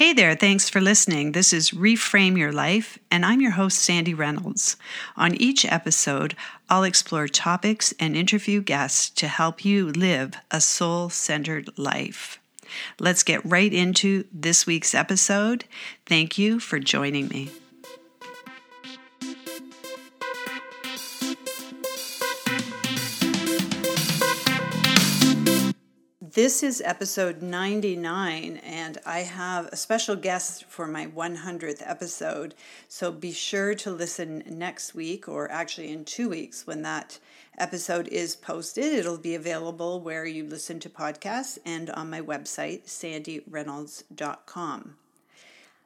Hey there, thanks for listening. This is Reframe Your Life, and I'm your host, Sandy Reynolds. On each episode, I'll explore topics and interview guests to help you live a soul centered life. Let's get right into this week's episode. Thank you for joining me. This is episode 99, and I have a special guest for my 100th episode. So be sure to listen next week, or actually in two weeks when that episode is posted. It'll be available where you listen to podcasts and on my website, sandyreynolds.com.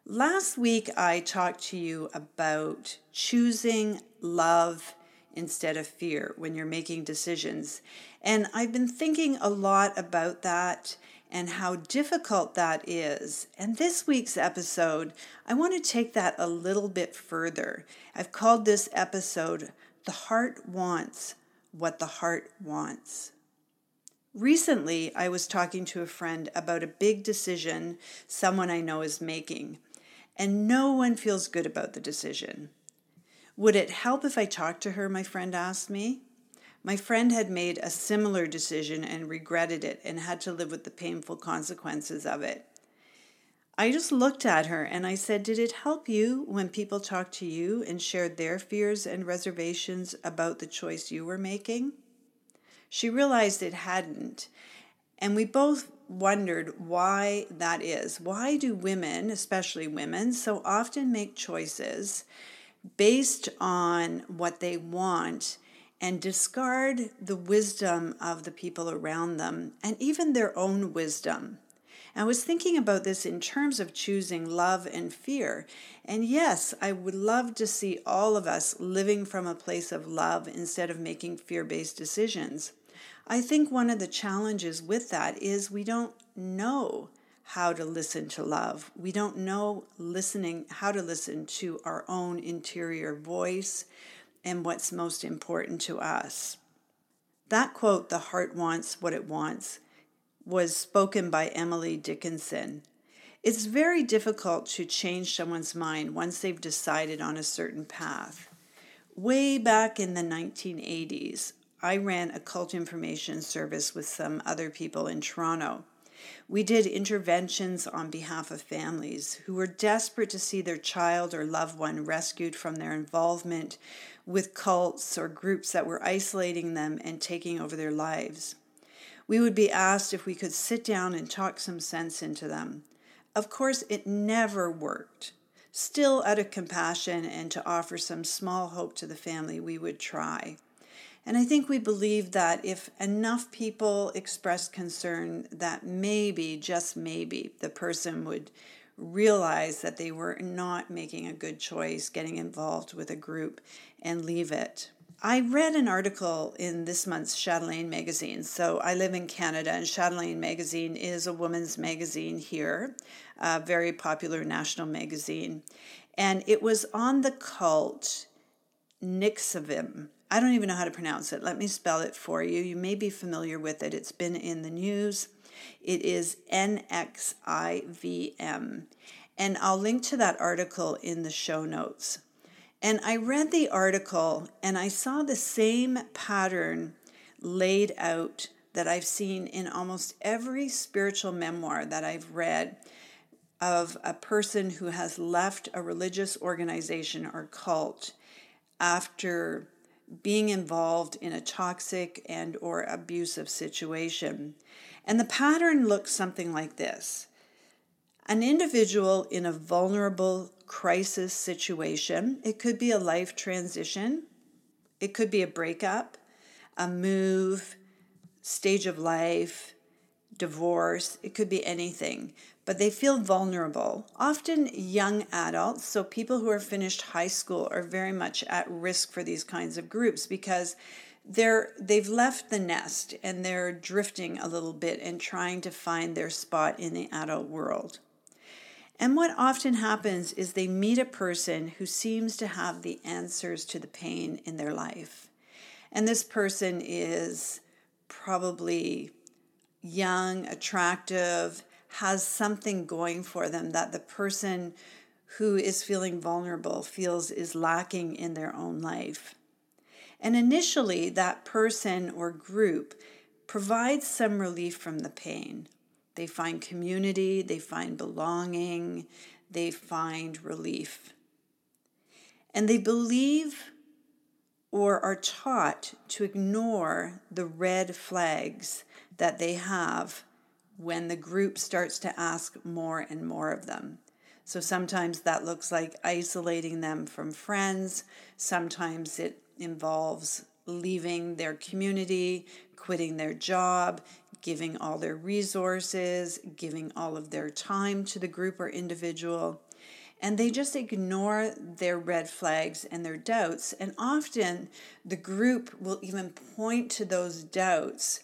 Last week, I talked to you about choosing love instead of fear when you're making decisions. And I've been thinking a lot about that and how difficult that is. And this week's episode, I want to take that a little bit further. I've called this episode The Heart Wants What the Heart Wants. Recently, I was talking to a friend about a big decision someone I know is making, and no one feels good about the decision. Would it help if I talked to her? My friend asked me. My friend had made a similar decision and regretted it and had to live with the painful consequences of it. I just looked at her and I said, Did it help you when people talked to you and shared their fears and reservations about the choice you were making? She realized it hadn't. And we both wondered why that is. Why do women, especially women, so often make choices based on what they want and discard the wisdom of the people around them and even their own wisdom. I was thinking about this in terms of choosing love and fear. And yes, I would love to see all of us living from a place of love instead of making fear based decisions. I think one of the challenges with that is we don't know how to listen to love. We don't know listening how to listen to our own interior voice and what's most important to us. That quote, the heart wants what it wants, was spoken by Emily Dickinson. It's very difficult to change someone's mind once they've decided on a certain path. Way back in the 1980s, I ran a cult information service with some other people in Toronto. We did interventions on behalf of families who were desperate to see their child or loved one rescued from their involvement with cults or groups that were isolating them and taking over their lives. We would be asked if we could sit down and talk some sense into them. Of course, it never worked. Still, out of compassion and to offer some small hope to the family, we would try. And I think we believe that if enough people expressed concern, that maybe, just maybe, the person would realize that they were not making a good choice getting involved with a group and leave it. I read an article in this month's Chatelaine magazine. So I live in Canada, and Chatelaine magazine is a woman's magazine here, a very popular national magazine. And it was on the cult NXIVM. I don't even know how to pronounce it. Let me spell it for you. You may be familiar with it, it's been in the news. It is NXIVM. And I'll link to that article in the show notes. And I read the article and I saw the same pattern laid out that I've seen in almost every spiritual memoir that I've read of a person who has left a religious organization or cult after being involved in a toxic and or abusive situation. And the pattern looks something like this. An individual in a vulnerable crisis situation, it could be a life transition, it could be a breakup, a move, stage of life, divorce, it could be anything but they feel vulnerable. Often young adults, so people who are finished high school, are very much at risk for these kinds of groups because they're they've left the nest and they're drifting a little bit and trying to find their spot in the adult world. And what often happens is they meet a person who seems to have the answers to the pain in their life. And this person is probably young, attractive, has something going for them that the person who is feeling vulnerable feels is lacking in their own life. And initially, that person or group provides some relief from the pain. They find community, they find belonging, they find relief. And they believe or are taught to ignore the red flags that they have when the group starts to ask more and more of them. So sometimes that looks like isolating them from friends, sometimes it involves leaving their community, quitting their job, giving all their resources, giving all of their time to the group or individual. And they just ignore their red flags and their doubts. And often the group will even point to those doubts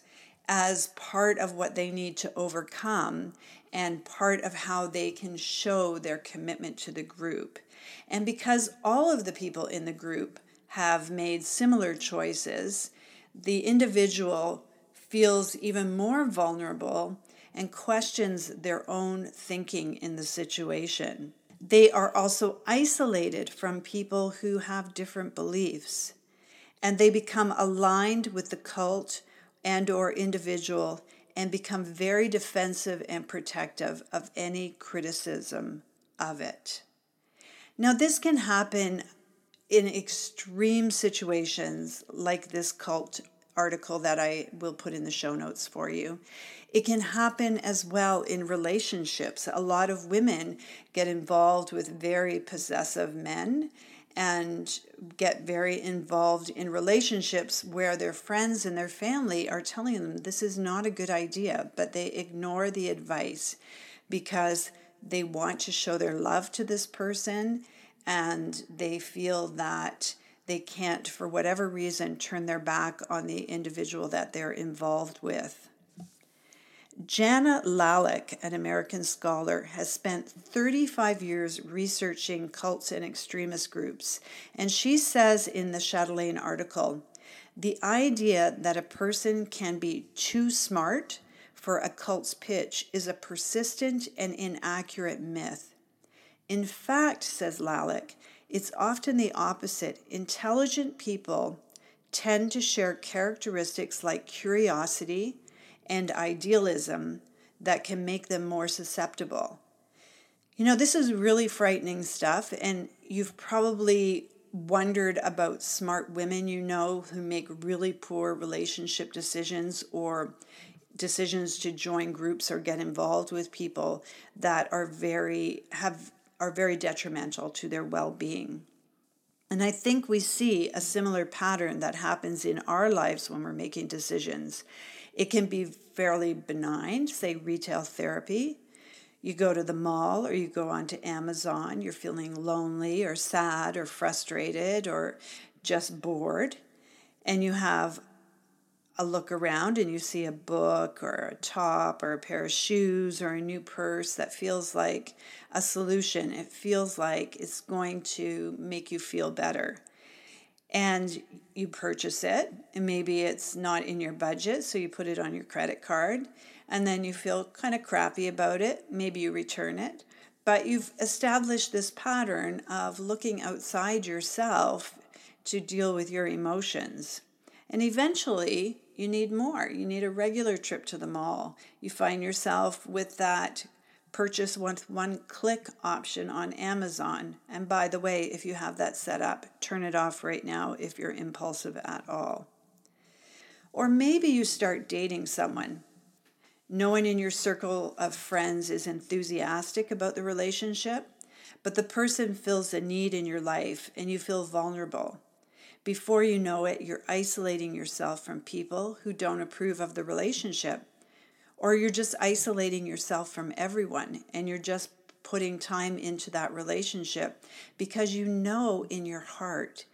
as part of what they need to overcome and part of how they can show their commitment to the group. And because all of the people in the group have made similar choices, the individual feels even more vulnerable and questions their own thinking in the situation. They are also isolated from people who have different beliefs, and they become aligned with the cult and or individual and become very defensive and protective of any criticism of it. Now this can happen in extreme situations like this cult article that I will put in the show notes for you. It can happen as well in relationships. A lot of women get involved with very possessive men and get very involved in relationships where their friends and their family are telling them this is not a good idea, but they ignore the advice because they want to show their love to this person and they feel that they can't, for whatever reason, turn their back on the individual that they're involved with. Jana Lalich, an American scholar, has spent 35 years researching cults and extremist groups, and she says in the Chatelaine article the idea that a person can be too smart for a cult's pitch is a persistent and inaccurate myth. In fact, says Lalich, it's often the opposite. Intelligent people tend to share characteristics like curiosity and idealism that can make them more susceptible. You know, this is really frightening stuff, and you've probably wondered about smart women you know who make really poor relationship decisions or decisions to join groups or get involved with people that are very have are very detrimental to their well being. And I think we see a similar pattern that happens in our lives when we're making decisions. It can be fairly benign, say retail therapy. You go to the mall or you go onto Amazon, you're feeling lonely or sad or frustrated or just bored, and you have a look around and you see a book or a top or a pair of shoes or a new purse that feels like a solution. It feels like it's going to make you feel better. And you purchase it, and maybe it's not in your budget, so you put it on your credit card, and then you feel kind of crappy about it. Maybe you return it. But you've established this pattern of looking outside yourself to deal with your emotions. And eventually, you need more. You need a regular trip to the mall. You find yourself with that purchase with one click option on Amazon. And by the way, if you have that set up, turn it off right now if you're impulsive at all. Or maybe you start dating someone. No one in your circle of friends is enthusiastic about the relationship, but the person fills a need in your life and you feel vulnerable. Before you know it, you're isolating yourself from people who don't approve of the relationship. Or you're just isolating yourself from everyone and you're just putting time into that relationship because you know in your heart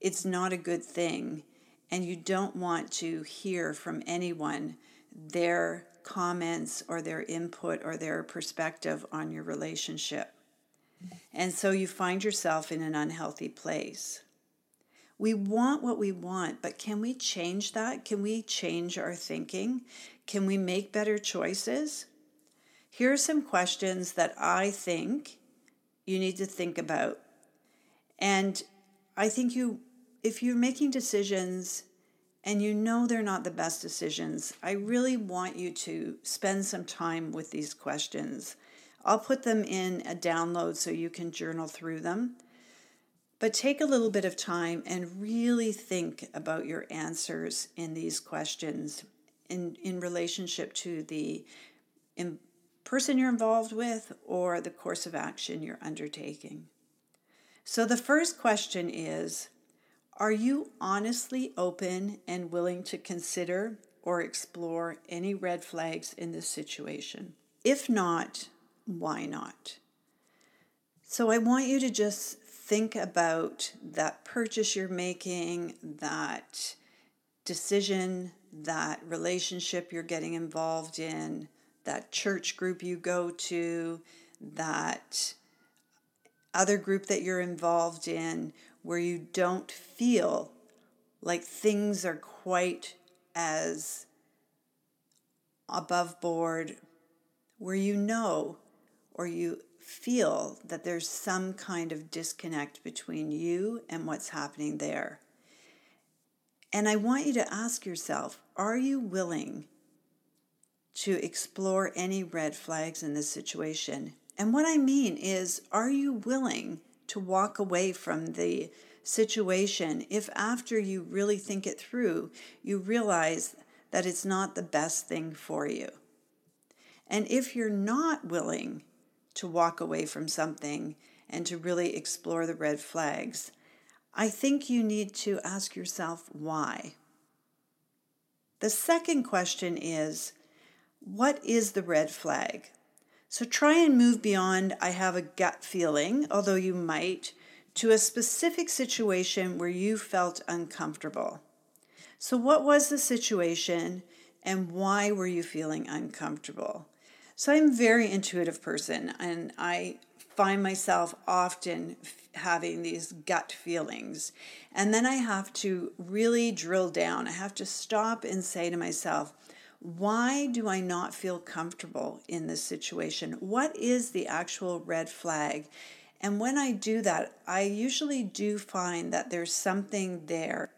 it's not a good thing and you don't want to hear from anyone their comments or their input or their perspective on your relationship. And so you find yourself in an unhealthy place. We want what we want, but can we change that? Can we change our thinking? Can we make better choices? Here are some questions that I think you need to think about. And I think you, if you're making decisions and you know they're not the best decisions, I really want you to spend some time with these questions. I'll put them in a download so you can journal through them. But take a little bit of time and really think about your answers in these questions in, in relationship to the in person you're involved with or the course of action you're undertaking. So the first question is Are you honestly open and willing to consider or explore any red flags in this situation? If not, why not? So I want you to just think about that purchase you're making, that decision, that relationship you're getting involved in, that church group you go to, that other group that you're involved in, where you don't feel like things are quite as above board, where you know or you feel that there's some kind of disconnect between you and what's happening there. And I want you to ask yourself are you willing to explore any red flags in this situation? And what I mean is, are you willing to walk away from the situation if after you really think it through, you realize that it's not the best thing for you? And if you're not willing to walk away from something and to really explore the red flags, I think you need to ask yourself why. The second question is what is the red flag? So try and move beyond, I have a gut feeling, although you might, to a specific situation where you felt uncomfortable. So, what was the situation and why were you feeling uncomfortable? So I'm a very intuitive person and I find myself often having these gut feelings. And then I have to really drill down. I have to stop and say to myself, why do I not feel comfortable in this situation? What is the actual red flag? And when I do that, I usually do find that there's something there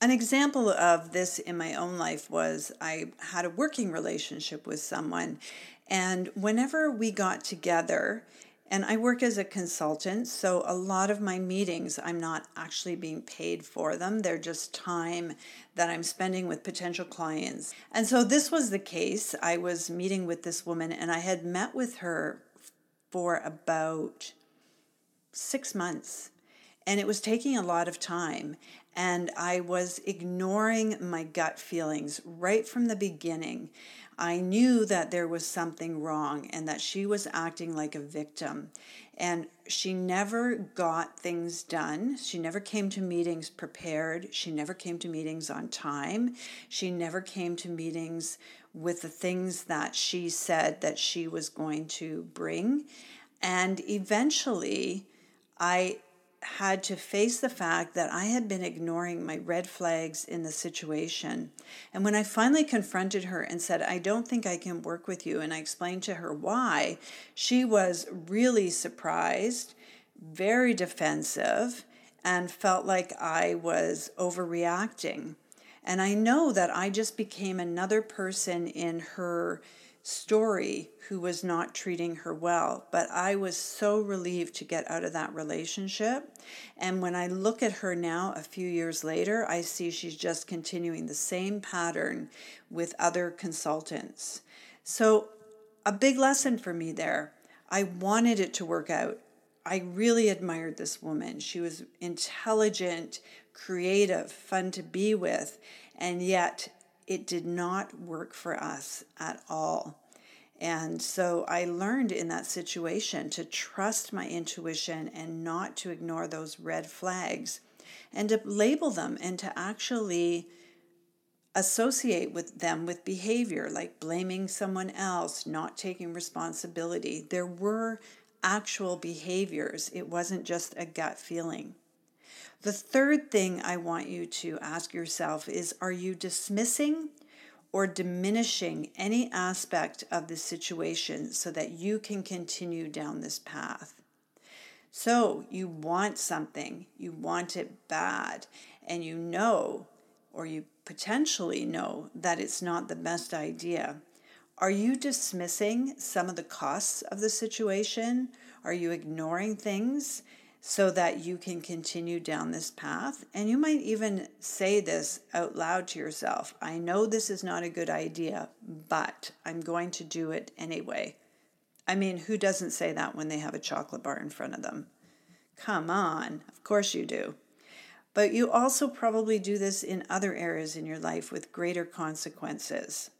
an example of this in my own life was I had a working relationship with someone, and whenever we got together, and I work as a consultant, so a lot of my meetings, I'm not actually being paid for them. They're just time that I'm spending with potential clients. And so this was the case. I was meeting with this woman, and I had met with her for about six months and it was taking a lot of time and I was ignoring my gut feelings right from the beginning. I knew that there was something wrong and that she was acting like a victim. And she never got things done. She never came to meetings prepared. She never came to meetings on time. She never came to meetings with the things that she said that she was going to bring. And eventually, I had to face the fact that I had been ignoring my red flags in the situation. And when I finally confronted her and said, I don't think I can work with you, and I explained to her why, she was really surprised, very defensive, and felt like I was overreacting. And I know that I just became another person in her story who was not treating her well. But I was so relieved to get out of that relationship. And when I look at her now, a few years later, I see she's just continuing the same pattern with other consultants. So, a big lesson for me there. I wanted it to work out. I really admired this woman. She was intelligent, creative, fun to be with, and yet it did not work for us at all. And so I learned in that situation to trust my intuition and not to ignore those red flags and to label them and to actually associate with them with behavior like blaming someone else, not taking responsibility. There were actual behaviors, it wasn't just a gut feeling. The third thing I want you to ask yourself is Are you dismissing or diminishing any aspect of the situation so that you can continue down this path. So, you want something, you want it bad, and you know, or you potentially know, that it's not the best idea. Are you dismissing some of the costs of the situation? Are you ignoring things so that you can continue down this path. And you might even say this out loud to yourself I know this is not a good idea, but I'm going to do it anyway. I mean, who doesn't say that when they have a chocolate bar in front of them? Come on, of course you do. But you also probably do this in other areas in your life with greater consequences.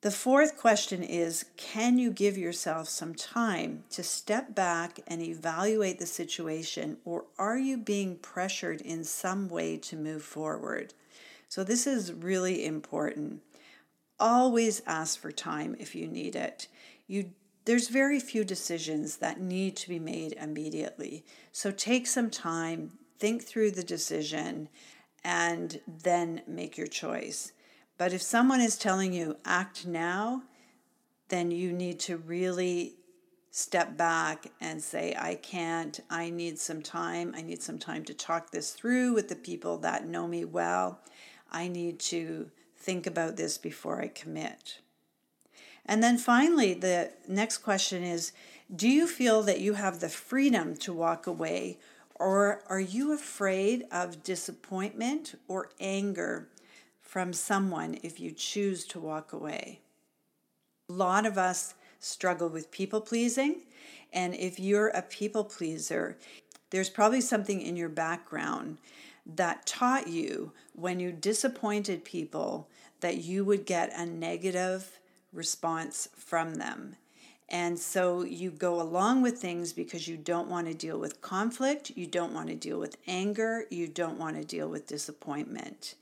The fourth question is Can you give yourself some time to step back and evaluate the situation, or are you being pressured in some way to move forward? So, this is really important. Always ask for time if you need it. You there's very few decisions that need to be made immediately. So take some time, think through the decision, and then make your choice. But if someone is telling you act now, then you need to really step back and say, I can't, I need some time. I need some time to talk this through with the people that know me well. I need to think about this before I commit. And then finally, the next question is Do you feel that you have the freedom to walk away, or are you afraid of disappointment or anger from someone if you choose to walk away. A lot of us struggle with people pleasing, and if you're a people pleaser, there's probably something in your background that taught you when you disappointed people that you would get a negative response from them. And so you go along with things because you don't want to deal with conflict, you don't want to deal with anger, you don't want to deal with disappointment.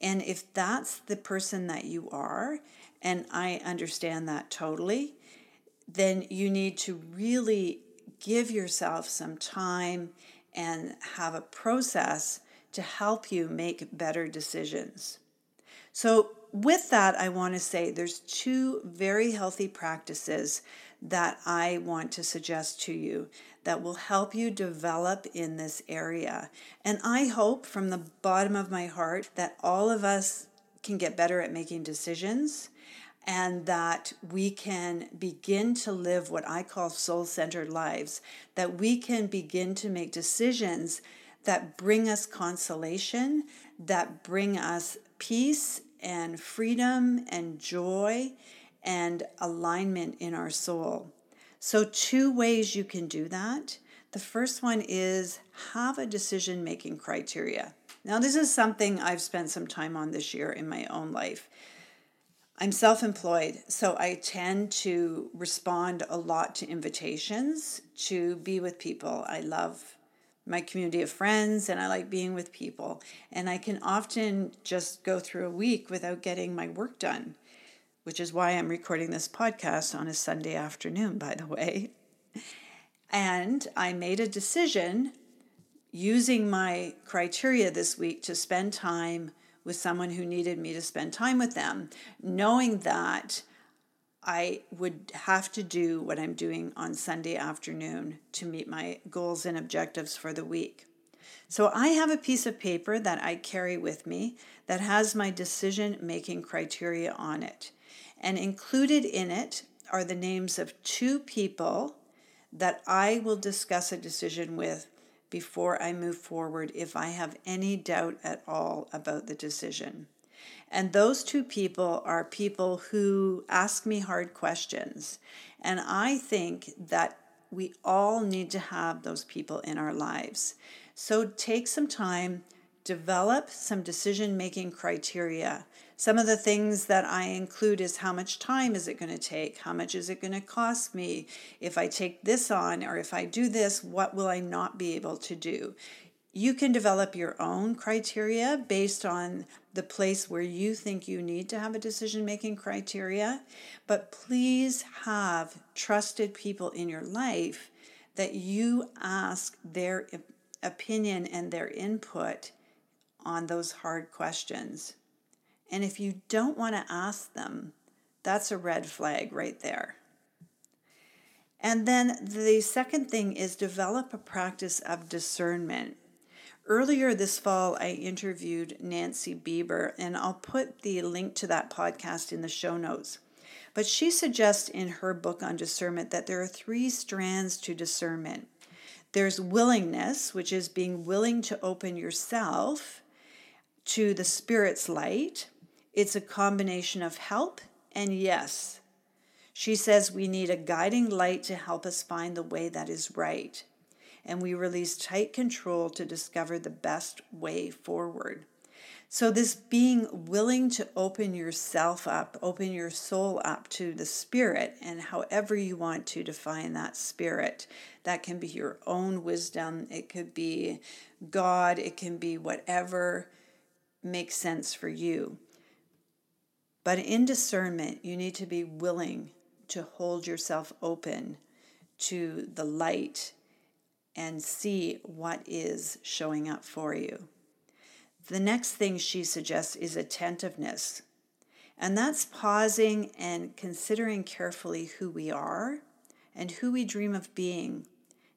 And if that's the person that you are, and I understand that totally, then you need to really give yourself some time and have a process to help you make better decisions. So, with that, I want to say there's two very healthy practices that I want to suggest to you that will help you develop in this area. And I hope from the bottom of my heart that all of us can get better at making decisions and that we can begin to live what I call soul centered lives, that we can begin to make decisions that bring us consolation, that bring us peace and freedom and joy and alignment in our soul. So, two ways you can do that. The first one is have a decision making criteria. Now, this is something I've spent some time on this year in my own life. I'm self employed, so I tend to respond a lot to invitations to be with people. I love my community of friends and I like being with people. And I can often just go through a week without getting my work done which is why I'm recording this podcast on a Sunday afternoon, by the way. And I made a decision using my criteria this week to spend time with someone who needed me to spend time with them, knowing that I would have to do what I'm doing on Sunday afternoon to meet my goals and objectives for the week. So I have a piece of paper that I carry with me that has my decision making criteria on it. And included in it are the names of two people that I will discuss a decision with before I move forward if I have any doubt at all about the decision. And those two people are people who ask me hard questions. And I think that we all need to have those people in our lives. So take some time, develop some decision making criteria some of the things that I include is how much time is it going to take? How much is it going to cost me? If I take this on or if I do this, what will I not be able to do? You can develop your own criteria based on the place where you think you need to have a decision making criteria, but please have trusted people in your life that you ask their opinion and their input on those hard questions. And if you don't want to ask them, that's a red flag right there. And then the second thing is develop a practice of discernment. Earlier this fall, I interviewed Nancy Bieber, and I'll put the link to that podcast in the show notes. But she suggests in her book on discernment that there are three strands to discernment there's willingness, which is being willing to open yourself to the Spirit's light. It's a combination of help and yes. She says we need a guiding light to help us find the way that is right and we release tight control to discover the best way forward. So, this being willing to open yourself up, open your soul up to the spirit, and however you want to define that spirit, that can be your own wisdom, it could be God, it can be whatever makes sense for you. But in discernment, you need to be willing to hold yourself open to the light and see what is showing up for you. The next thing she suggests is attentiveness. And that's pausing and considering carefully who we are and who we dream of being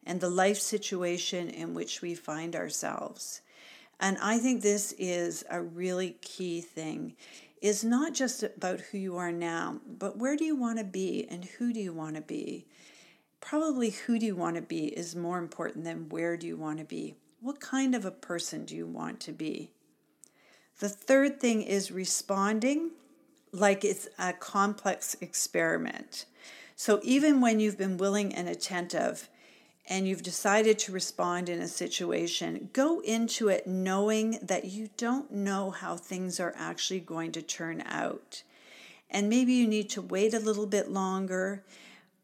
and the life situation in which we find ourselves. And I think this is a really key thing is not just about who you are now, but where do you want to be and who do you want to be? probably who do you want to be is more important than where do you want to be. What kind of a person do you want to be? The third thing is responding like it's a complex experiment. So even when you've been willing and attentive and you've decided to respond in a situation, go into it knowing that you don't know how things are actually going to turn out. And maybe you need to wait a little bit longer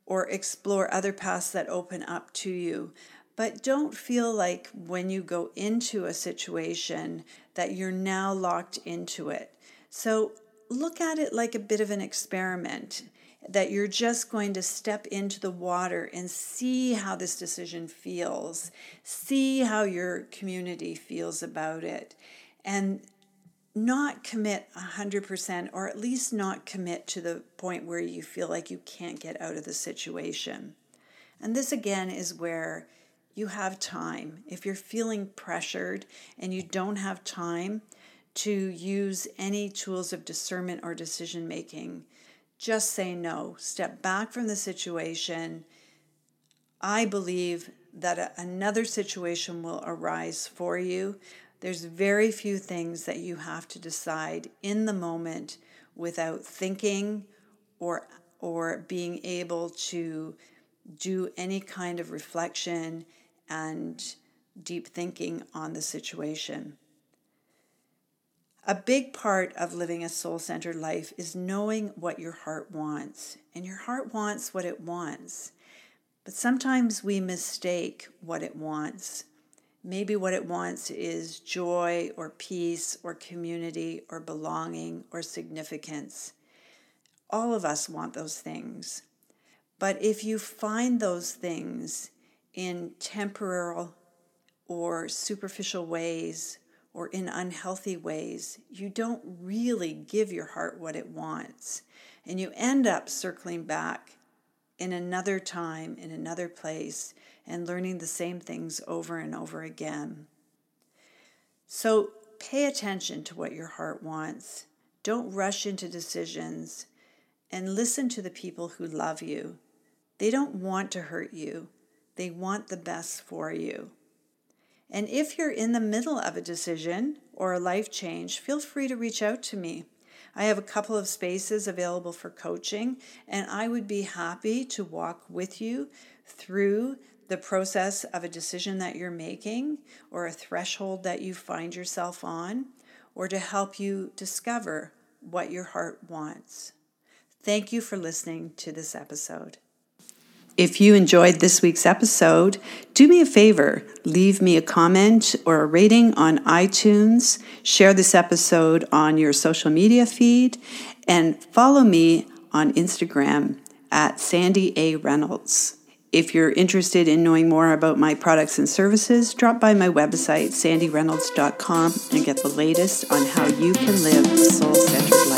or explore other paths that open up to you. But don't feel like when you go into a situation that you're now locked into it. So look at it like a bit of an experiment that you're just going to step into the water and see how this decision feels, see how your community feels about it. And not commit 100% or at least not commit to the point where you feel like you can't get out of the situation. And this again is where you have time. If you're feeling pressured and you don't have time to use any tools of discernment or decision making, just say no. Step back from the situation. I believe that another situation will arise for you there's very few things that you have to decide in the moment without thinking or or being able to do any kind of reflection and deep thinking on the situation. A big part of living a soul centered life is knowing what your heart wants. And your heart wants what it wants. But sometimes we mistake what it wants Maybe what it wants is joy or peace or community or belonging or significance. All of us want those things. But if you find those things in temporal or superficial ways or in unhealthy ways, you don't really give your heart what it wants. And you end up circling back in another time, in another place, and learning the same things over and over again. So pay attention to what your heart wants. Don't rush into decisions and listen to the people who love you. They don't want to hurt you, they want the best for you. And if you're in the middle of a decision or a life change, feel free to reach out to me. I have a couple of spaces available for coaching, and I would be happy to walk with you through the process of a decision that you're making or a threshold that you find yourself on, or to help you discover what your heart wants. Thank you for listening to this episode. If you enjoyed this week's episode, do me a favor, leave me a comment or a rating on iTunes, share this episode on your social media feed, and follow me on Instagram at Sandy A. Reynolds. If you're interested in knowing more about my products and services, drop by my website, sandyreynolds.com, and get the latest on how you can live a soul centered life.